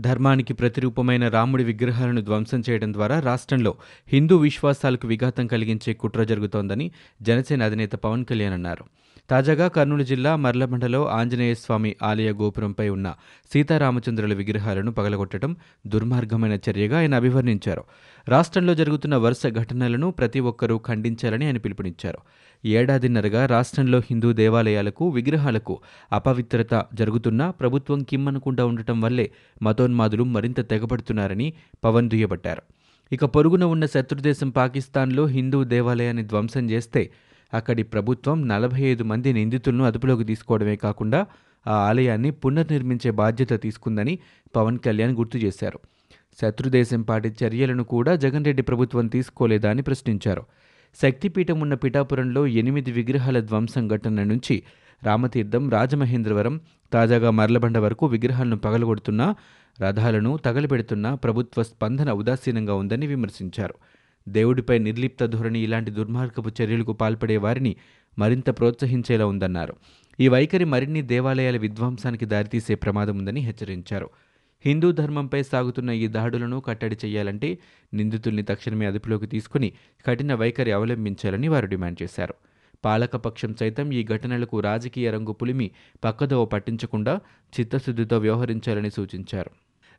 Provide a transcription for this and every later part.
ధర్మానికి ప్రతిరూపమైన రాముడి విగ్రహాలను ధ్వంసం చేయడం ద్వారా రాష్ట్రంలో హిందూ విశ్వాసాలకు విఘాతం కలిగించే కుట్ర జరుగుతోందని జనసేన అధినేత పవన్ కళ్యాణ్ అన్నారు. తాజాగా కర్నూలు జిల్లా మర్లమండలో ఆంజనేయస్వామి ఆలయ గోపురంపై ఉన్న సీతారామచంద్రుల విగ్రహాలను పగలగొట్టడం దుర్మార్గమైన చర్యగా ఆయన అభివర్ణించారు. రాష్ట్రంలో జరుగుతున్న వరుస ఘటనలను ప్రతి ఒక్కరూ ఖండించాలని ఆయన పిలుపునిచ్చారు. ఏడాదిన్నరగా రాష్ట్రంలో హిందూ దేవాలయాలకు విగ్రహాలకు అపవిత్రత జరుగుతున్నా ప్రభుత్వం కిమ్మనకుండా ఉండటం వల్లే మతోన్మాదులు మరింత తెగబడుతున్నారని పవన్ దుయ్యబట్టారు. ఇక పొరుగున ఉన్న శత్రుదేశం పాకిస్తాన్లో హిందూ దేవాలయాన్ని ధ్వంసం చేస్తే అక్కడి ప్రభుత్వం నలభై ఐదు మంది నిందితులను అదుపులోకి తీసుకోవడమే కాకుండా ఆ ఆలయాన్ని పునర్నిర్మించే బాధ్యత తీసుకుందని పవన్ కళ్యాణ్ గుర్తు చేశారు. శత్రుదేశం పాటి చర్యలను కూడా జగన్ రెడ్డి ప్రభుత్వం తీసుకోలేదా అని ప్రశ్నించారు. శక్తిపీఠం ఉన్న పిఠాపురంలో ఎనిమిది విగ్రహాల ధ్వంసం ఘటన నుంచి రామతీర్థం రాజమహేంద్రవరం తాజాగా మర్లబండ వరకు విగ్రహాలను పగలగొడుతున్నా రథాలను తగలబెడుతున్నా ప్రభుత్వ స్పందన ఉదాసీనంగా ఉందని విమర్శించారు. దేవుడిపై నిర్లిప్త ధోరణి ఇలాంటి దుర్మార్గపు చర్యలకు పాల్పడే వారిని మరింత ప్రోత్సహించేలా ఉందన్నారు. ఈ వైఖరి మరిన్ని దేవాలయాల విధ్వంసానికి దారితీసే ప్రమాదం ఉందని హెచ్చరించారు. హిందూ ధర్మంపై సాగుతున్న ఈ దాడులను కట్టడి చేయాలంటే నిందితుల్ని తక్షణమే అదుపులోకి తీసుకుని కఠిన వైఖరి అవలంబించాలని వారు డిమాండ్ చేశారు. పాలకపక్షం సైతం ఈ ఘటనలకు రాజకీయ రంగు పులిమి పక్కదోవ పట్టించకుండా చిత్తశుద్ధితో వ్యవహరించాలని సూచించారు.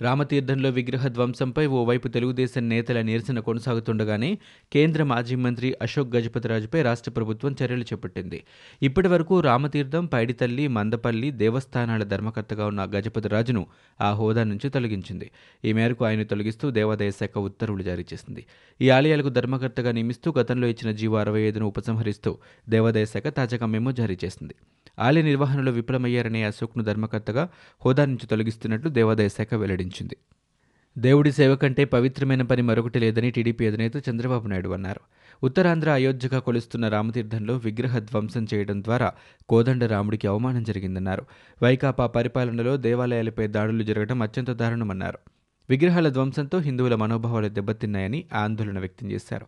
రామతీర్థంలో విగ్రహ ధ్వంసంపై ఓవైపు తెలుగుదేశం నేతల నిరసన కొనసాగుతుండగానే కేంద్ర మాజీ మంత్రి అశోక్ గజపతిరాజుపై రాష్ట్ర ప్రభుత్వం చర్యలు చేపట్టింది. ఇప్పటి వరకు రామతీర్థం పైడితల్లి మందపల్లి దేవస్థానాల ధర్మకర్తగా ఉన్న గజపతిరాజును ఆ హోదా నుంచి తొలగించింది. ఈ మేరకు ఆయన తొలగిస్తూ దేవాదాయ శాఖ ఉత్తర్వులు జారీ చేసింది. ఈ ఆలయాలకు ధర్మకర్తగా నియమిస్తూ గతంలో ఇచ్చిన జీవో అరవై ఐదును ఉపసంహరిస్తూ దేవాదాయ శాఖ తాజాగా మెమో జారీ చేసింది. ఆలయ నిర్వహణలో విఫలమయ్యారనే అశోక్ను ధర్మకర్తగా హోదా నుంచి తొలగిస్తున్నట్లు దేవాదాయ శాఖ వెల్లడించింది. దేవుడి సేవ కంటే పవిత్రమైన పని మరొకటి లేదని టీడీపీ అధినేత చంద్రబాబు నాయుడు అన్నారు. ఉత్తరాంధ్ర అయోధ్యగా కొలుస్తున్న రామతీర్థంలో విగ్రహ ధ్వంసం చేయడం ద్వారా కోదండ రాముడికి అవమానం జరిగిందన్నారు. వైకాపా పరిపాలనలో దేవాలయాలపై దాడులు జరగడం అత్యంత దారుణమన్నారు. విగ్రహాల ధ్వంసంతో హిందువుల మనోభావాలు దెబ్బతిన్నాయని ఆందోళన వ్యక్తం చేశారు.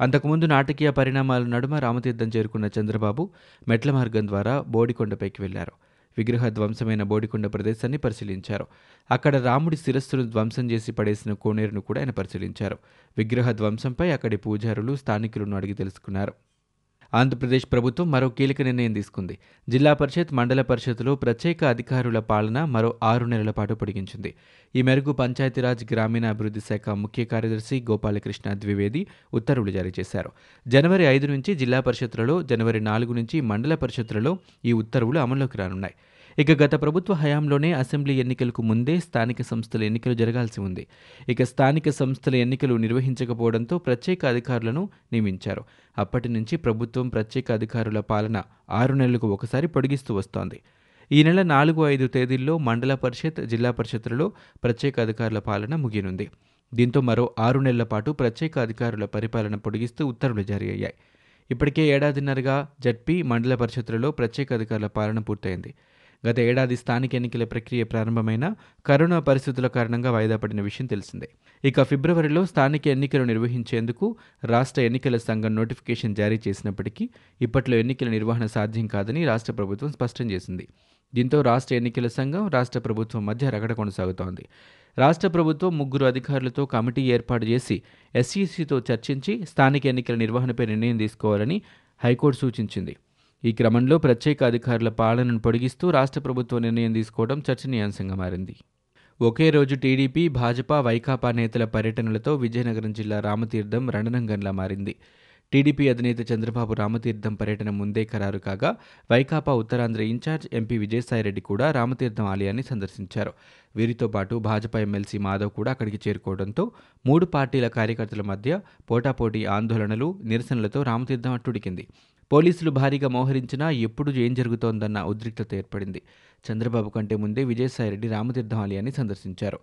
అంతకుముందు నాటకీయ పరిణామాల నడుమ రామతీర్థం చేరుకున్న చంద్రబాబు మెట్ల మార్గం ద్వారా బోడికొండపైకి వెళ్ళారు. విగ్రహ ధ్వంసమైన బోడికొండ ప్రదేశాన్ని పరిశీలించారు. అక్కడ రాముడి శిరస్సును ధ్వంసం చేసి పడేసిన కోనేరును కూడా ఆయన పరిశీలించారు. విగ్రహ ధ్వంసంపై అక్కడి పూజారులు స్థానికులను అడిగి తెలుసుకున్నారు. ఆంధ్రప్రదేశ్ ప్రభుత్వం మరో కీలక నిర్ణయం తీసుకుంది. జిల్లా పరిషత్ మండల పరిషత్లో ప్రత్యేక అధికారుల పాలన మరో ఆరు నెలల పాటు పొడిగించింది. ఈ మేరకు పంచాయతీరాజ్ గ్రామీణాభివృద్ధి శాఖ ముఖ్య కార్యదర్శి గోపాలకృష్ణ ద్వివేది ఉత్తర్వులు జారీ చేశారు. జనవరి ఐదు నుంచి జిల్లా పరిషత్లలో జనవరి నాలుగు నుంచి మండల పరిషత్లలో ఈ ఉత్తర్వులు అమల్లోకి రానున్నాయి. ఇక గత ప్రభుత్వ హయాంలోనే అసెంబ్లీ ఎన్నికలకు ముందే స్థానిక సంస్థల ఎన్నికలు జరగాల్సి ఉంది. ఇక స్థానిక సంస్థల ఎన్నికలు నిర్వహించకపోవడంతో ప్రత్యేక అధికారులను నియమించారు. అప్పటి నుంచి ప్రభుత్వం ప్రత్యేక అధికారుల పాలన ఆరు నెలలకు ఒకసారి పొడిగిస్తూ వస్తోంది. ఈ నెల నాలుగు ఐదు తేదీల్లో మండల పరిషత్ జిల్లా పరిషత్లలో ప్రత్యేక అధికారుల పాలన ముగియనుంది. దీంతో మరో ఆరు నెలల పాటు ప్రత్యేక అధికారుల పరిపాలన పొడిగిస్తూ ఉత్తర్వులు జారీ అయ్యాయి. ఇప్పటికే ఏడాదిన్నరగా జడ్పీ మండల పరిషత్లలో ప్రత్యేక అధికారుల పాలన పూర్తయింది. గత ఏడాది స్థానిక ఎన్నికల ప్రక్రియ ప్రారంభమైన కరోనా పరిస్థితుల కారణంగా వాయిదా పడిన విషయం తెలిసిందే. ఇక ఫిబ్రవరిలో స్థానిక ఎన్నికలు నిర్వహించేందుకు రాష్ట్ర ఎన్నికల సంఘం నోటిఫికేషన్ జారీ చేసినప్పటికీ ఇప్పట్లో ఎన్నికల నిర్వహణ సాధ్యం కాదని రాష్ట్ర ప్రభుత్వం స్పష్టం చేసింది. దీంతో రాష్ట్ర ఎన్నికల సంఘం రాష్ట్ర ప్రభుత్వం మధ్య రగడ కొనసాగుతోంది. రాష్ట్ర ప్రభుత్వం ముగ్గురు అధికారులతో కమిటీ ఏర్పాటు చేసి ఎస్ఈసితో చర్చించి స్థానిక ఎన్నికల నిర్వహణపై నిర్ణయం తీసుకోవాలని హైకోర్టు సూచించింది. ఈ క్రమంలో ప్రత్యేక అధికారుల పాలనను పొడిగిస్తూ రాష్ట్ర ప్రభుత్వం నిర్ణయం తీసుకోవడం చర్చనీయాంశంగా మారింది. ఒకే రోజు టీడీపీ భాజపా వైకాపా నేతల పర్యటనలతో విజయనగరం జిల్లా రామతీర్థం రణరంగంలా మారింది. టీడీపీ అధినేత చంద్రబాబు రామతీర్థం పర్యటన ముందే ఖరారు కాగా వైకాపా ఉత్తరాంధ్ర ఇన్ఛార్జ్ ఎంపీ విజయసాయిరెడ్డి కూడా రామతీర్థం ఆలయాన్ని సందర్శించారు. వీరితో పాటు భాజపా ఎమ్మెల్సీ మాధవ్ కూడా అక్కడికి చేరుకోవడంతో మూడు పార్టీల కార్యకర్తల మధ్య పోటాపోటీ ఆందోళనలు నిరసనలతో రామతీర్థం అట్టుడికింది. పోలీసులు భారీగా మోహరించినా ఎప్పుడు ఏం జరుగుతోందన్న ఉద్రిక్తత ఏర్పడింది. చంద్రబాబు కంటే ముందే విజయసాయిరెడ్డి రామతీర్థం ఆలయాన్ని సందర్శించారు.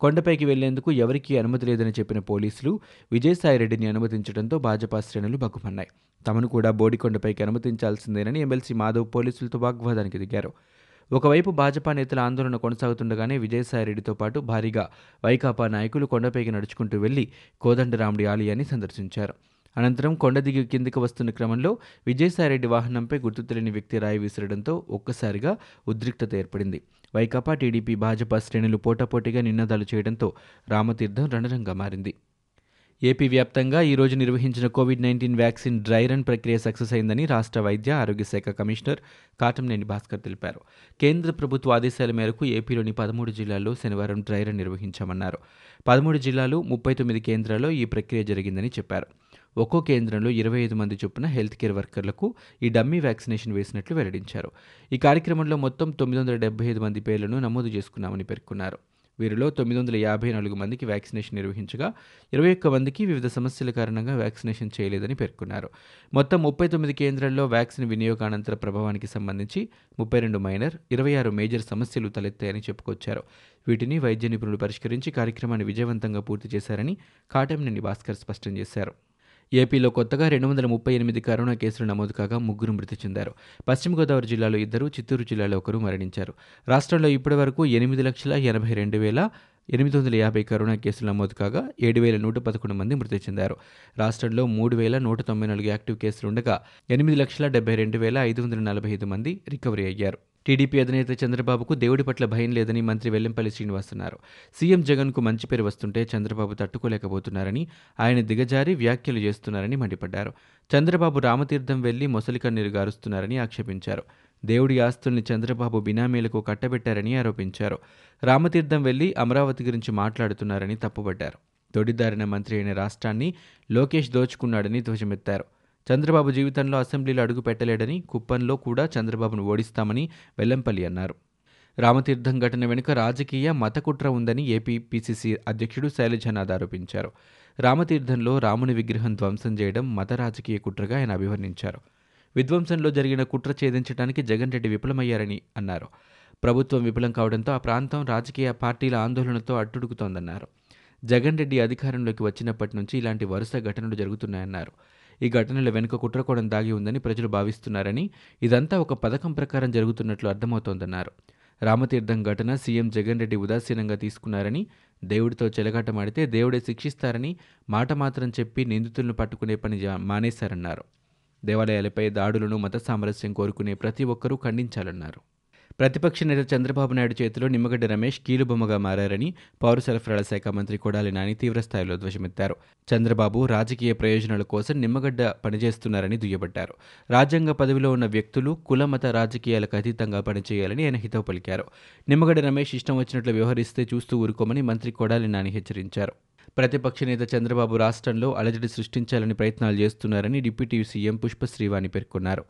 కొండపైకి వెళ్ళేందుకు ఎవరికీ అనుమతి లేదని చెప్పిన పోలీసులు విజయసాయిరెడ్డిని అనుమతించడంతో భాజపా శ్రేణులు బగ్గుమన్నాయి. తమను కూడా బోడికొండపైకి అనుమతించాల్సిందేనని ఎమ్మెల్సీ మాధవ్ పోలీసులతో వాగ్వాదానికి దిగారు. ఒకవైపు భాజపా నేతల ఆందోళన కొనసాగుతుండగానే విజయసాయిరెడ్డితో పాటు భారీగా వైకాపా నాయకులు కొండపైకి నడుచుకుంటూ వెళ్ళి కోదండరాముడి ఆలయాన్ని సందర్శించారు. అనంతరం కొండ దిగి కిందికి వస్తున్న క్రమంలో విజయసాయిరెడ్డి వాహనంపై గుర్తు తెలియని వ్యక్తి రాయి విసరడంతో ఒక్కసారిగా ఉద్రిక్తత ఏర్పడింది. వైకాపా టీడీపీ భాజపా శ్రేణులు పోటాపోటీగా నినాదాలు చేయడంతో రామతీర్థం రణరంగా మారింది. ఏపీ వ్యాప్తంగా ఈరోజు నిర్వహించిన covid nineteen vaccine dry run ప్రక్రియ సక్సెస్ అయిందని రాష్ట్ర వైద్య ఆరోగ్య శాఖ కమిషనర్ కాటంనేని భాస్కర్ తెలిపారు. కేంద్ర ప్రభుత్వ ఆదేశాల మేరకు ఏపీలోని పదమూడు జిల్లాల్లో శనివారం డ్రై రన్ నిర్వహించామన్నారు. పదమూడు జిల్లాలు ముప్పై తొమ్మిది కేంద్రాల్లో ఈ ప్రక్రియ జరిగిందని చెప్పారు. ఒక్కో కేంద్రంలో ఇరవై ఐదు మంది చొప్పున హెల్త్ కేర్ వర్కర్లకు ఈ డమ్మీ వ్యాక్సినేషన్ వేసినట్లు వెల్లడించారు. ఈ కార్యక్రమంలో మొత్తం తొమ్మిది వందల డెబ్బై ఐదు మంది పేర్లను నమోదు చేసుకున్నామని పేర్కొన్నారు. వీరిలో తొమ్మిది వందల యాభై నాలుగు మందికి వ్యాక్సినేషన్ నిర్వహించగా ఇరవై ఒక్క మందికి వివిధ సమస్యల కారణంగా వ్యాక్సినేషన్ చేయలేదని పేర్కొన్నారు. మొత్తం ముప్పై తొమ్మిది కేంద్రాల్లో వ్యాక్సిన్ వినియోగానంతర ప్రభావానికి సంబంధించి ముప్పై రెండు మైనర్ ఇరవై ఆరు మేజర్ సమస్యలు తలెత్తాయని చెప్పుకొచ్చారు. వీటిని వైద్య నిపుణులు పరిష్కరించి కార్యక్రమాన్ని విజయవంతంగా పూర్తి చేశారని కాటంనేని భాస్కర్ స్పష్టం చేశారు. ఏపీలో కొత్తగా రెండు వందల ముప్పై ఎనిమిది కరోనా కేసులు నమోదు కాగా ముగ్గురు మృతి చెందారు. పశ్చిమ గోదావరి జిల్లాలో ఇద్దరు చిత్తూరు జిల్లాలో ఒకరు మరణించారు. రాష్ట్రంలో ఇప్పటి వరకు ఎనిమిది లక్షల ఎనభై రెండు వేల ఎనిమిది వందల యాభై కరోనా కేసులు నమోదు కాగా ఏడు వేల నూట పదకొండు మంది మృతి చెందారు. రాష్ట్రంలో మూడు వేల నూట తొంభై నాలుగు యాక్టివ్ కేసులు ఉండగా ఎనిమిది లక్షల డెబ్బై రెండు వేల ఐదు వందల నలభై ఐదు మంది రికవరీ అయ్యారు. టీడీపీ అధినేత చంద్రబాబుకు దేవుడి పట్ల భయం లేదని మంత్రి వెల్లంపల్లి శ్రీనివాస్ అన్నారు. సీఎం జగన్కు మంచి పేరు వస్తుంటే చంద్రబాబు తట్టుకోలేకపోతున్నారని ఆయన దిగజారి వ్యాఖ్యలు చేస్తున్నారని మండిపడ్డారు. చంద్రబాబు రామతీర్థం వెళ్ళి మొసలికన్నీరు గారుస్తున్నారని ఆక్షేపించారు. దేవుడి ఆస్తుల్ని చంద్రబాబు బినామీలకు కట్టబెట్టారని ఆరోపించారు. రామతీర్థం వెళ్ళి అమరావతి గురించి మాట్లాడుతున్నారని తప్పుపడ్డారు తొడిదారిన మంత్రి అయిన రాష్ట్రాన్ని లోకేష్ దోచుకున్నాడని ధ్వజమెత్తారు. చంద్రబాబు జీవితంలో అసెంబ్లీలో అడుగు పెట్టలేడని కుప్పంలో కూడా చంద్రబాబును ఓడిస్తామని వెల్లంపల్లి అన్నారు. రామతీర్థం ఘటన వెనుక రాజకీయ మతకుట్ర ఉందని ఏపీ పిసిసి అధ్యక్షుడు శైలజనాథ్ ఆరోపించారు. రామతీర్థంలో రాముని విగ్రహం ధ్వంసం చేయడం మత రాజకీయ కుట్రగా ఆయన అభివర్ణించారు. విధ్వంసంలో జరిగిన కుట్ర ఛేదించడానికి జగన్ రెడ్డి విఫలమయ్యారని అన్నారు. ప్రభుత్వం విఫలం కావడంతో ఆ ప్రాంతం రాజకీయ పార్టీల ఆందోళనతో అట్టుడుకుతోందన్నారు. జగన్ రెడ్డి అధికారంలోకి వచ్చినప్పటి నుంచి ఇలాంటి వరుస ఘటనలు జరుగుతున్నాయన్నారు. ఈ ఘటనల వెనుక కుట్రకోణం దాగి ఉందని ప్రజలు భావిస్తున్నారని ఇదంతా ఒక పథకం ప్రకారం జరుగుతున్నట్లు అర్థమవుతోందన్నారు. రామతీర్థం ఘటన సీఎం జగన్ రెడ్డి ఉదాసీనంగా తీసుకున్నారని దేవుడితో చెలగాటమాడితే దేవుడే శిక్షిస్తారని మాట మాత్రం చెప్పి నిందితులను పట్టుకునే పని జా- మానేశారన్నారు. దేవాలయాలపై దాడులను మత సామరస్యం కోరుకునే ప్రతి ఒక్కరూ ఖండించాలన్నారు. ప్రతిపక్ష నేత చంద్రబాబు నాయుడు చేతిలో నిమ్మగడ్డ రమేష్ కీలుబొమ్మగా మారారని పౌర సరఫరాల శాఖ మంత్రి కొడాలి నాని తీవ్రస్థాయిలో ధ్వజమెత్తారు. చంద్రబాబు రాజకీయ ప్రయోజనాల కోసం నిమ్మగడ్డ పనిచేస్తున్నారని దుయ్యబట్టారు. రాజ్యాంగ పదవిలో ఉన్న వ్యక్తులు కుల మత రాజకీయాలకు అతీతంగా పనిచేయాలని ఆయన హితవు పలికారు. నిమ్మగడ్డ రమేష్ ఇష్టం వచ్చినట్లు వ్యవహరిస్తే చూస్తూ ఊరుకోమని మంత్రి కొడాలి నాని హెచ్చరించారు. ప్రతిపక్ష నేత చంద్రబాబు రాష్ట్రంలో అలజడి సృష్టించాలని ప్రయత్నాలు చేస్తున్నారని డిప్యూటీ సీఎం పుష్పశ్రీవాణి పేర్కొన్నారు.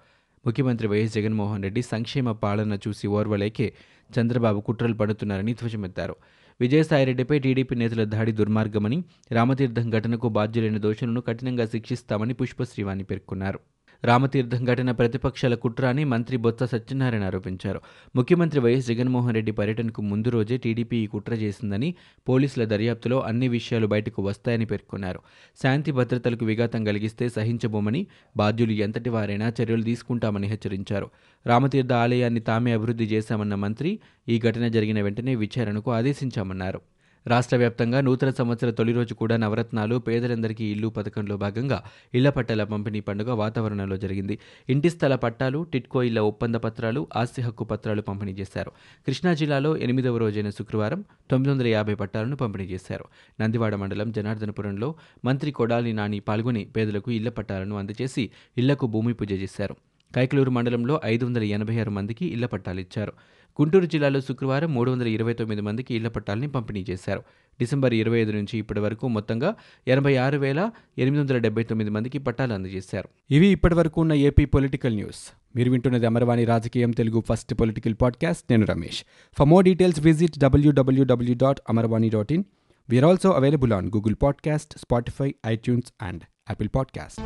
ముఖ్యమంత్రి వైఎస్ జగన్మోహన్ రెడ్డి సంక్షేమ పాలన చూసి ఓర్వలేకే చంద్రబాబు కుట్రలు పడుతున్నారని ధ్వజమెత్తారు. విజయసాయిరెడ్డిపై టీడీపీ నేతల దాడి దుర్మార్గమని రామతీర్థం ఘటనకు బాధ్యులైన దోషులను కఠినంగా శిక్షిస్తామని పుష్పశ్రీవాణి పేర్కొన్నారు. రామతీర్థం ఘటన ప్రతిపక్షాల కుట్ర అని మంత్రి బొత్స సత్యనారాయణ ఆరోపించారు. ముఖ్యమంత్రి వైఎస్ జగన్మోహన్ రెడ్డి పర్యటనకు ముందు రోజే టీడీపీ ఈ కుట్ర చేసిందని పోలీసుల దర్యాప్తులో అన్ని విషయాలు బయటకు వస్తాయని పేర్కొన్నారు. శాంతి భద్రతలకు విఘాతం కలిగిస్తే సహించబోమని బాధ్యులు ఎంతటి వారైనా చర్యలు తీసుకుంటామని హెచ్చరించారు. రామతీర్థ ఆలయాన్ని తామే అభివృద్ధి చేశామన్న మంత్రి ఈ ఘటన జరిగిన వెంటనే విచారణకు ఆదేశించామన్నారు. రాష్ట్ర వ్యాప్తంగా నూతన సంవత్సర తొలి రోజు కూడా నవరత్నాలు పేదలందరికీ ఇల్లు పథకంలో భాగంగా ఇళ్ళ పట్టాల పంపిణీ పండుగ వాతావరణంలో జరిగింది. ఇంటి స్థల పట్టాలు టిట్కో ఇళ్ళ ఒప్పంద పత్రాలు ఆస్తి హక్కు పత్రాలు పంపిణీ చేశారు. కృష్ణా జిల్లాలో ఎనిమిదవ రోజైన శుక్రవారం తొమ్మిది వందల యాభై పట్టాలను పంపిణీ చేశారు. నందివాడ మండలం జనార్దనపురంలో మంత్రి కొడాలి నాని పాల్గొని పేదలకు ఇళ్ళ పట్టాలను అందజేసి ఇళ్ళకు భూమి పూజ చేశారు. కైకలూరు మండలంలో ఐదు వందల ఎనభై ఆరు మందికి ఇళ్ళ పట్టాలు ఇచ్చారు. గుంటూరు జిల్లాలో శుక్రవారం మూడు వందల ఇరవై తొమ్మిది మందికి ఇళ్ళ పట్టాలని పంపిణీ చేశారు. డిసెంబర్ ఇరవై ఐదు నుంచి ఇప్పటి వరకు మొత్తంగా ఎనభై ఆరు వేల ఎనిమిది వందల డెబ్బై తొమ్మిది మందికి పట్టాలు అందజేశారు. ఇవి ఇప్పటివరకు ఉన్న ఏపీ పొలిటికల్ న్యూస్. మీరు వింటున్నది అమరవాణి రాజకీయం తెలుగు ఫస్ట్ పొలిటికల్ పాడ్కాస్ట్. నేను Ramesh. For more details visit W W W dot Amarvani dot in we are also available on Google podcast Spotify iTunes and Apple podcast